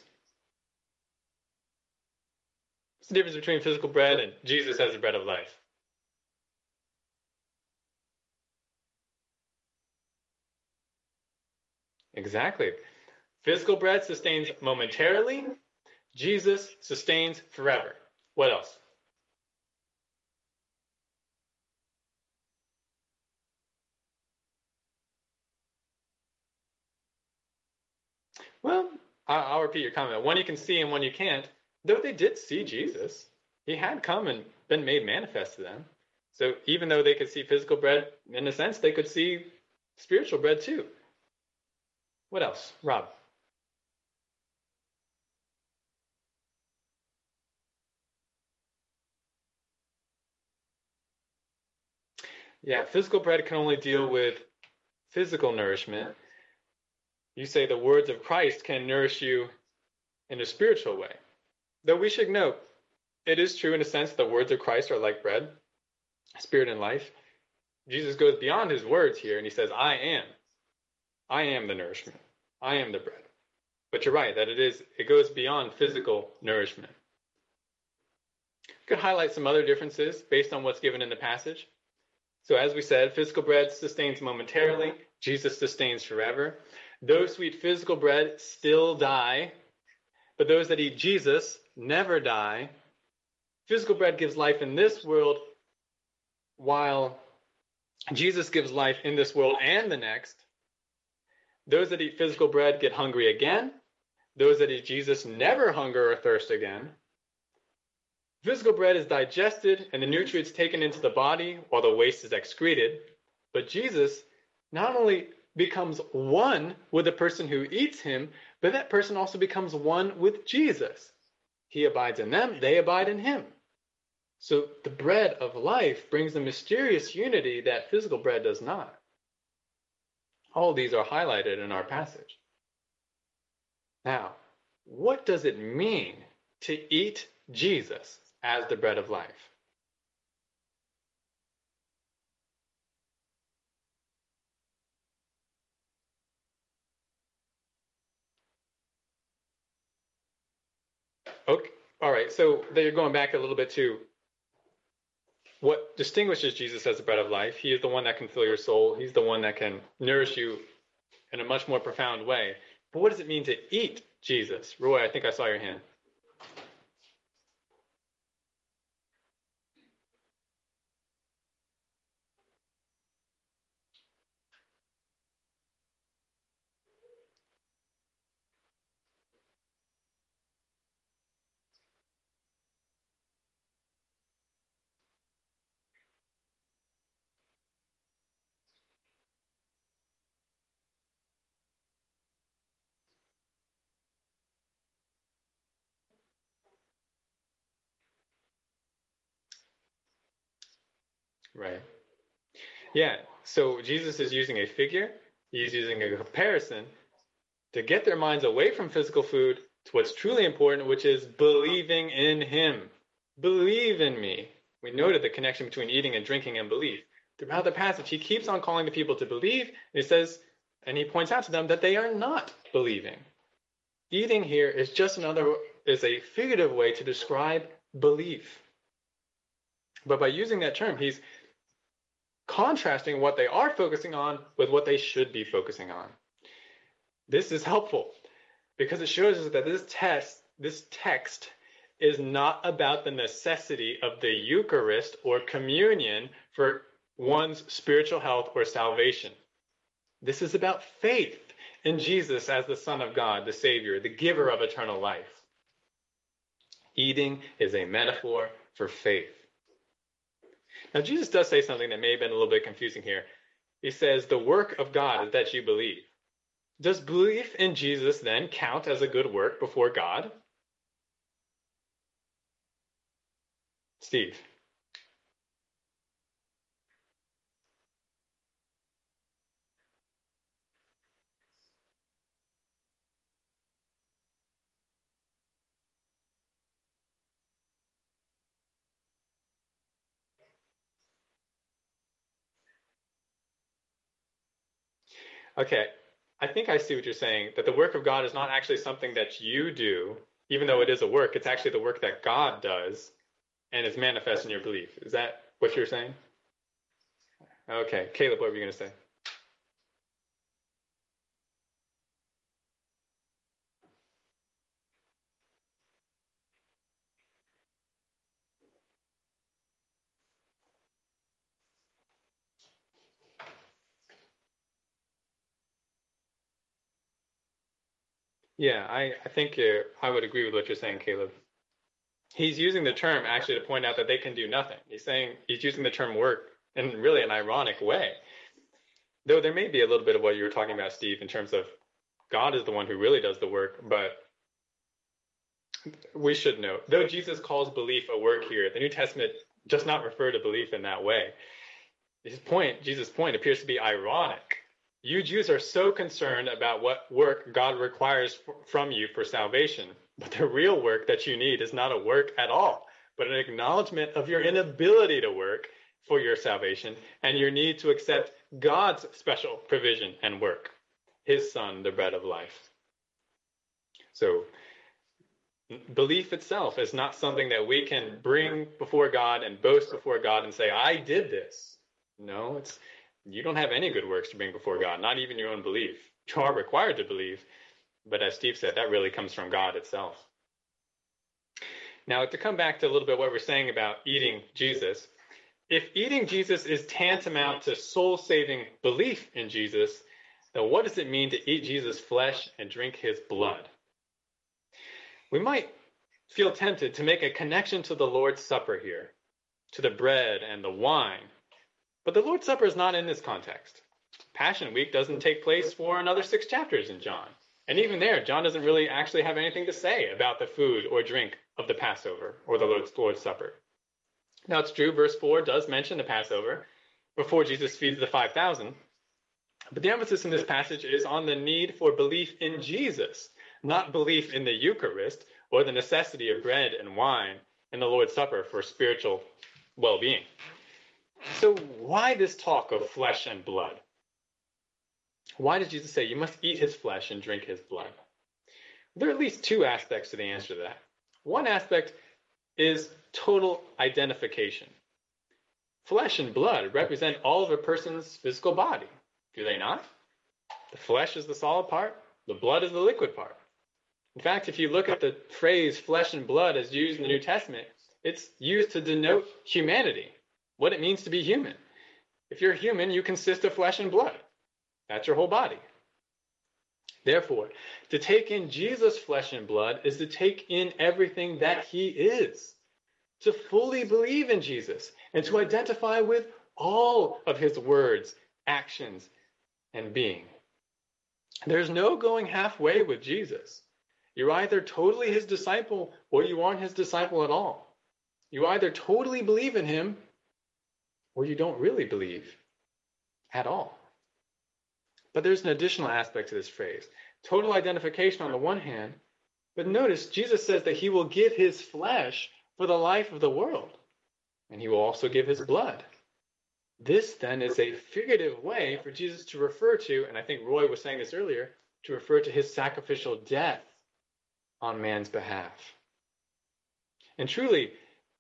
What's the difference between physical bread and Jesus as the bread of life? Exactly. Physical bread sustains momentarily, Jesus sustains forever. What else? Well, I'll repeat your comment. One you can see and one you can't. Though they did see Jesus, he had come and been made manifest to them. So even though they could see physical bread, in a sense, they could see spiritual bread too. What else? Rob. Yeah, physical bread can only deal with physical nourishment. You say the words of Christ can nourish you in a spiritual way. Though we should note, it is true in a sense the words of Christ are like bread, spirit and life. Jesus goes beyond his words here and he says, I am. I am the nourishment. I am the bread. But you're right that it is it goes beyond physical nourishment. Could highlight some other differences based on what's given in the passage. So as we said, physical bread sustains momentarily, Jesus sustains forever. Those who eat physical bread still die, but those that eat Jesus never die. Physical bread gives life in this world, while Jesus gives life in this world and the next. Those that eat physical bread get hungry again. Those that eat Jesus never hunger or thirst again. Physical bread is digested and the nutrients taken into the body while the waste is excreted. But Jesus not only becomes one with the person who eats him, but that person also becomes one with Jesus. He abides in them, they abide in him. So the bread of life brings a mysterious unity that physical bread does not. All these are highlighted in our passage. Now, what does it mean to eat Jesus as the bread of life? Okay. All right. So you're going back a little bit to what distinguishes Jesus as the bread of life. He is the one that can fill your soul. He's the one that can nourish you in a much more profound way. But what does it mean to eat Jesus? Roy, I think I saw your hand. Right. Yeah. So Jesus is using a figure, he's using a comparison to get their minds away from physical food to what's truly important, which is believing in him. Believe in me. We noted the connection between eating and drinking and belief. Throughout the passage, he keeps on calling the people to believe, and he says, and he points out to them that they are not believing. Eating here is just another is a figurative way to describe belief. But by using that term, he's contrasting what they are focusing on with what they should be focusing on. This is helpful because it shows us that this test, this text is not about the necessity of the Eucharist or communion for one's spiritual health or salvation. This is about faith in Jesus as the Son of God, the Savior, the giver of eternal life. Eating is a metaphor for faith. Now, Jesus does say something that may have been a little bit confusing here. He says, The work of God is that you believe. Does belief in Jesus then count as a good work before God? Steve. Okay, I think I see what you're saying. That the work of God is not actually something that you do, even though it is a work. It's actually the work that God does, and is manifest in your belief. Is that what you're saying? Okay, Caleb, what were you going to say? Yeah, I, I think uh, I would agree with what you're saying, Caleb. He's using the term actually to point out that they can do nothing. He's saying he's using the term work in really an ironic way. Though there may be a little bit of what you were talking about, Steve, in terms of God is the one who really does the work, but we should note, though Jesus calls belief a work here, the New Testament does not refer to belief in that way. His point, Jesus' point, appears to be ironic. You Jews are so concerned about what work God requires from you for salvation, but the real work that you need is not a work at all, but an acknowledgement of your inability to work for your salvation and your need to accept God's special provision and work, His Son, the bread of life. So, belief itself is not something that we can bring before God and boast before God and say, I did this. No, it's you don't have any good works to bring before God, not even your own belief. You are required to believe, but as Steve said, that really comes from God itself. Now, to come back to a little bit what we're saying about eating Jesus, if eating Jesus is tantamount to soul saving belief in Jesus, then what does it mean to eat Jesus' flesh and drink his blood? We might feel tempted to make a connection to the Lord's Supper here, to the bread and the wine. But the Lord's Supper is not in this context. Passion Week doesn't take place for another six chapters in John. And even there, John doesn't really actually have anything to say about the food or drink of the Passover or the Lord's, Lord's Supper. Now, it's true, verse 4 does mention the Passover before Jesus feeds the 5,000. But the emphasis in this passage is on the need for belief in Jesus not belief in the Eucharist or the necessity of bread and wine in the Lord's Supper for spiritual well being. So, why this talk of flesh and blood? Why did Jesus say you must eat his flesh and drink his blood? There are at least two aspects to the answer to that. One aspect is total identification. Flesh and blood represent all of a person's physical body, do they not? The flesh is the solid part, the blood is the liquid part. In fact, if you look at the phrase flesh and blood as used in the New Testament, it's used to denote humanity, what it means to be human. If you're human, you consist of flesh and blood. That's your whole body. Therefore, to take in Jesus' flesh and blood is to take in everything that he is, to fully believe in Jesus, and to identify with all of his words, actions, and being. There's no going halfway with Jesus. You're either totally his disciple or you aren't his disciple at all. You either totally believe in him or you don't really believe at all. But there's an additional aspect to this phrase total identification on the one hand, but notice Jesus says that he will give his flesh for the life of the world, and he will also give his blood. This then is a figurative way for Jesus to refer to, and I think Roy was saying this earlier, to refer to his sacrificial death on man's behalf. And truly,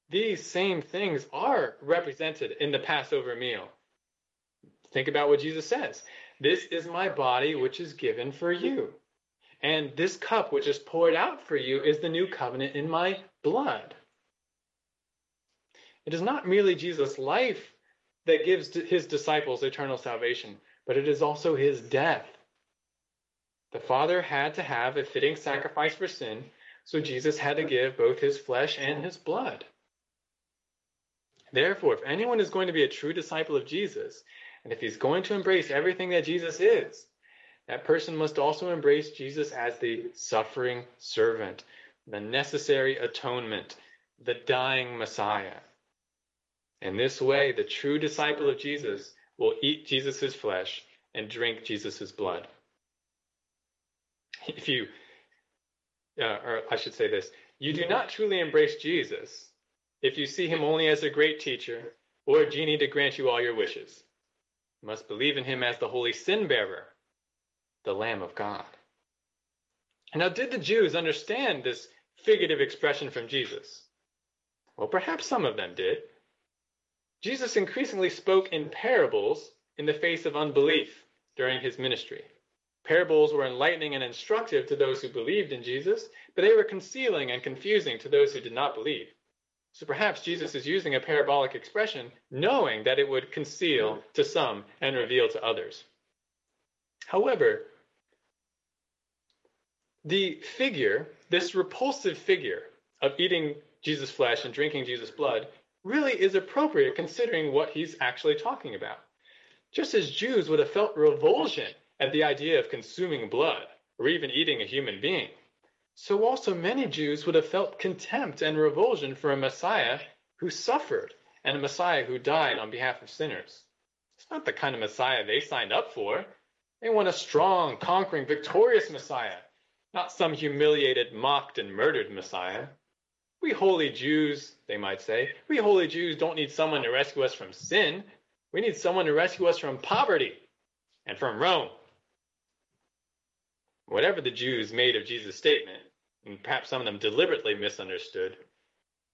these same things are represented in the Passover meal. Think about what Jesus says This is my body, which is given for you. And this cup, which is poured out for you, is the new covenant in my blood. It is not merely Jesus' life that gives his disciples eternal salvation, but it is also his death the Father had to have a fitting sacrifice for sin, so Jesus had to give both his flesh and his blood. Therefore, if anyone is going to be a true disciple of Jesus, and if he's going to embrace everything that Jesus is, that person must also embrace Jesus as the suffering servant, the necessary atonement, the dying Messiah. In this way, the true disciple of Jesus will eat Jesus' flesh and drink Jesus' blood if you, uh, or I should say this, you do not truly embrace Jesus if you see him only as a great teacher or a genie to grant you all your wishes. You must believe in him as the holy sin bearer, the Lamb of God. And now, did the Jews understand this figurative expression from Jesus? Well, perhaps some of them did. Jesus increasingly spoke in parables in the face of unbelief during his ministry. Parables were enlightening and instructive to those who believed in Jesus, but they were concealing and confusing to those who did not believe. So perhaps Jesus is using a parabolic expression, knowing that it would conceal to some and reveal to others. However, the figure, this repulsive figure of eating Jesus' flesh and drinking Jesus' blood, really is appropriate considering what he's actually talking about. Just as Jews would have felt revulsion at the idea of consuming blood or even eating a human being, so also many Jews would have felt contempt and revulsion for a Messiah who suffered and a Messiah who died on behalf of sinners. It's not the kind of Messiah they signed up for. They want a strong, conquering, victorious Messiah, not some humiliated, mocked, and murdered Messiah. We holy Jews, they might say, we holy Jews don't need someone to rescue us from sin. We need someone to rescue us from poverty and from Rome. Whatever the Jews made of Jesus' statement, and perhaps some of them deliberately misunderstood,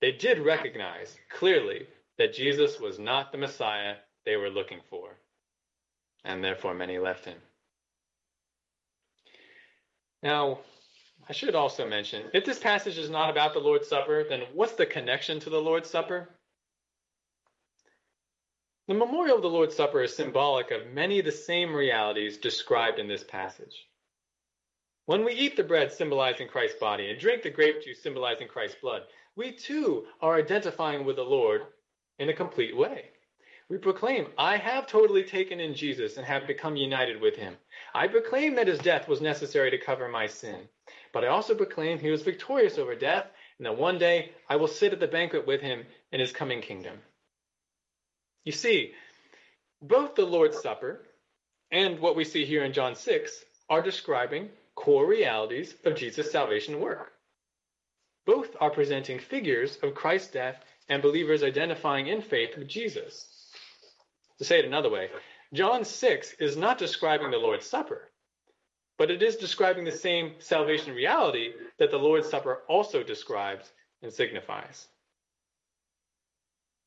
they did recognize clearly that Jesus was not the Messiah they were looking for, and therefore many left him. Now, I should also mention if this passage is not about the Lord's Supper, then what's the connection to the Lord's Supper? The memorial of the Lord's Supper is symbolic of many of the same realities described in this passage. When we eat the bread symbolizing Christ's body and drink the grape juice symbolizing Christ's blood, we too are identifying with the Lord in a complete way. We proclaim, I have totally taken in Jesus and have become united with him. I proclaim that his death was necessary to cover my sin. But I also proclaim he was victorious over death and that one day I will sit at the banquet with him in his coming kingdom. You see, both the Lord's Supper and what we see here in John 6 are describing core realities of Jesus' salvation work. Both are presenting figures of Christ's death and believers identifying in faith with Jesus. To say it another way, John 6 is not describing the Lord's Supper, but it is describing the same salvation reality that the Lord's Supper also describes and signifies.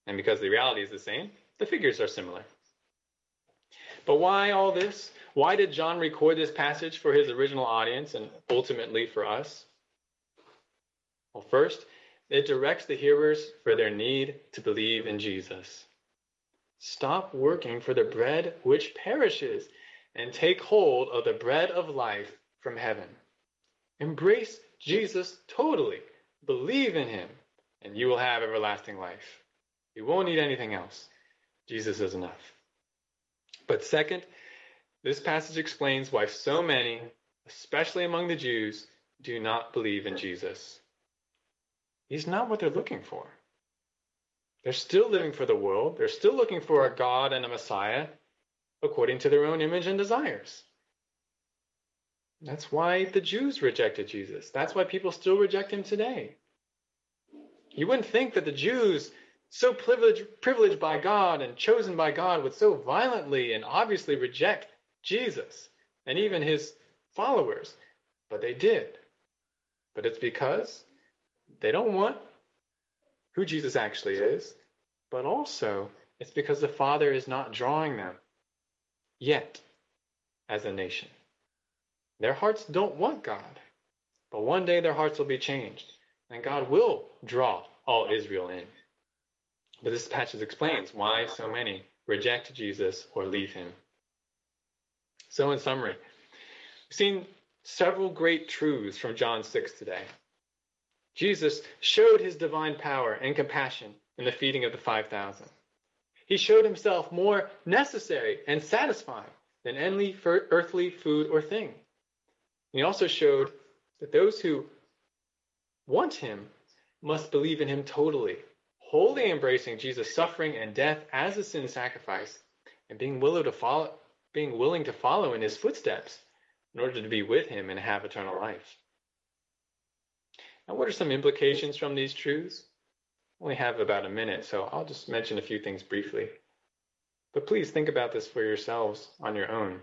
And because the reality is the same, the figures are similar. But why all this? Why did John record this passage for his original audience and ultimately for us? Well, first, it directs the hearers for their need to believe in Jesus. Stop working for the bread which perishes and take hold of the bread of life from heaven. Embrace Jesus totally. Believe in him, and you will have everlasting life. You won't need anything else. Jesus is enough. But second, this passage explains why so many, especially among the Jews, do not believe in Jesus. He's not what they're looking for. They're still living for the world. They're still looking for a God and a Messiah according to their own image and desires. That's why the Jews rejected Jesus. That's why people still reject him today. You wouldn't think that the Jews, so privileged, privileged by God and chosen by God, would so violently and obviously reject Jesus and even his followers, but they did. But it's because they don't want who Jesus actually is, but also it's because the Father is not drawing them yet as a nation. Their hearts don't want God, but one day their hearts will be changed, and God will draw all Israel in. But this passage explains why so many reject Jesus or leave him. So, in summary, we've seen several great truths from John 6 today. Jesus showed his divine power and compassion in the feeding of the 5,000. He showed himself more necessary and satisfying than any earthly food or thing. he also showed that those who want him must believe in him totally, wholly embracing Jesus' suffering and death as a sin sacrifice, and being willing to follow, being willing to follow in his footsteps in order to be with him and have eternal life. Now, what are some implications from these truths? We have about a minute, so I'll just mention a few things briefly. But please think about this for yourselves on your own.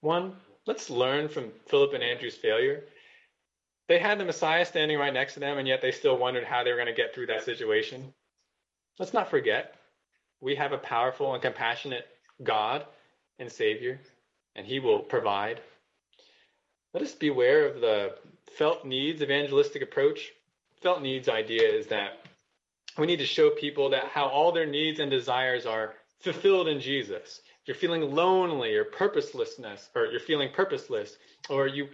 One, let's learn from Philip and Andrew's failure. They had the Messiah standing right next to them, and yet they still wondered how they were going to get through that situation. Let's not forget, we have a powerful and compassionate God and Savior, and He will provide. Let us beware of the felt needs evangelistic approach. Felt needs idea is that we need to show people that how all their needs and desires are fulfilled in Jesus. If you're feeling lonely or purposelessness, or you're feeling purposeless, or you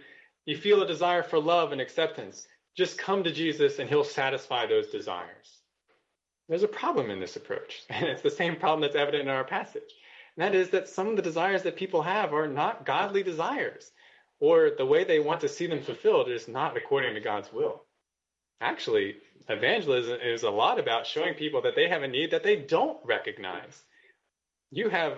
you feel a desire for love and acceptance, just come to Jesus and he'll satisfy those desires. There's a problem in this approach, and it's the same problem that's evident in our passage. And that is that some of the desires that people have are not godly desires, or the way they want to see them fulfilled is not according to God's will. Actually, evangelism is a lot about showing people that they have a need that they don't recognize. You have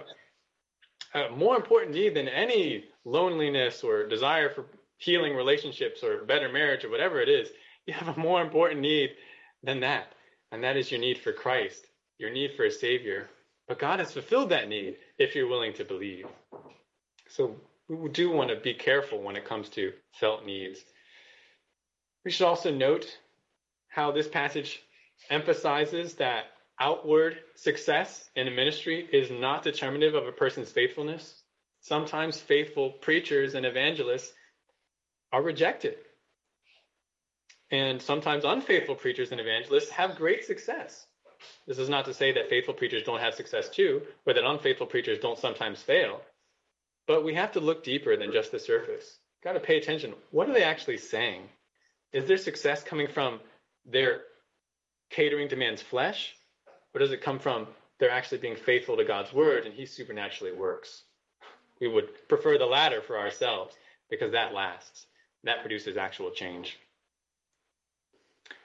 a more important need than any loneliness or desire for healing relationships or better marriage or whatever it is. You have a more important need than that, and that is your need for Christ, your need for a Savior. But God has fulfilled that need if you're willing to believe. So we do want to be careful when it comes to felt needs. We should also note how this passage emphasizes that outward success in a ministry is not determinative of a person's faithfulness. Sometimes faithful preachers and evangelists are rejected. And sometimes unfaithful preachers and evangelists have great success. This is not to say that faithful preachers don't have success too, or that unfaithful preachers don't sometimes fail. But we have to look deeper than just the surface. Got to pay attention. What are they actually saying? Is their success coming from their catering to man's flesh? Or does it come from they're actually being faithful to God's word and he supernaturally works? We would prefer the latter for ourselves because that lasts. That produces actual change.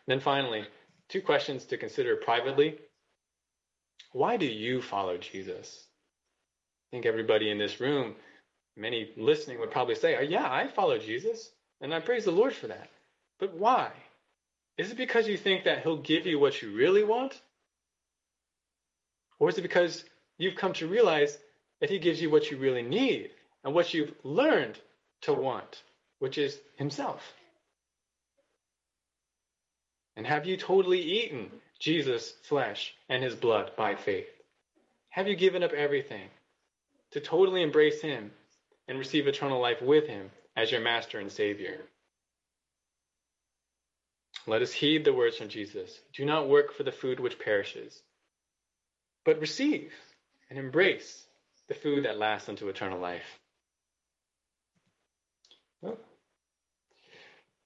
then finally, two questions to consider privately. Why do you follow Jesus? I think everybody in this room, many listening would probably say, oh, Yeah, I follow Jesus, and I praise the Lord for that. But why? Is it because you think that he'll give you what you really want? Or is it because you've come to realize that he gives you what you really need and what you've learned to want, which is himself? And have you totally eaten Jesus' flesh and his blood by faith? Have you given up everything to totally embrace him and receive eternal life with him as your master and savior? Let us heed the words from Jesus. Do not work for the food which perishes, but receive and embrace the food that lasts unto eternal life. Well,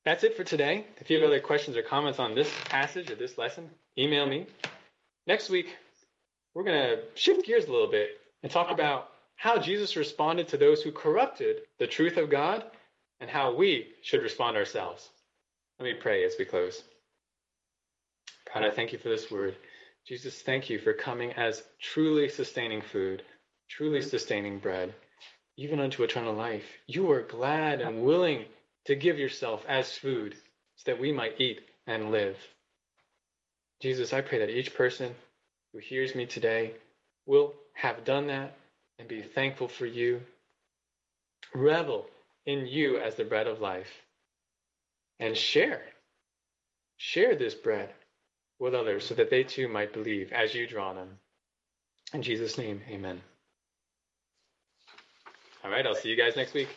that's it for today. If you have other questions or comments on this passage or this lesson, email me. Next week, we're going to shift gears a little bit and talk about how Jesus responded to those who corrupted the truth of God and how we should respond ourselves. Let me pray as we close. God, I thank you for this word. Jesus, thank you for coming as truly sustaining food, truly sustaining bread, even unto eternal life. You are glad and willing to give yourself as food so that we might eat and live. Jesus, I pray that each person who hears me today will have done that and be thankful for you. Revel in you as the bread of life and share. Share this bread with others so that they too might believe as you draw them. In Jesus' name, amen. All right, I'll see you guys next week.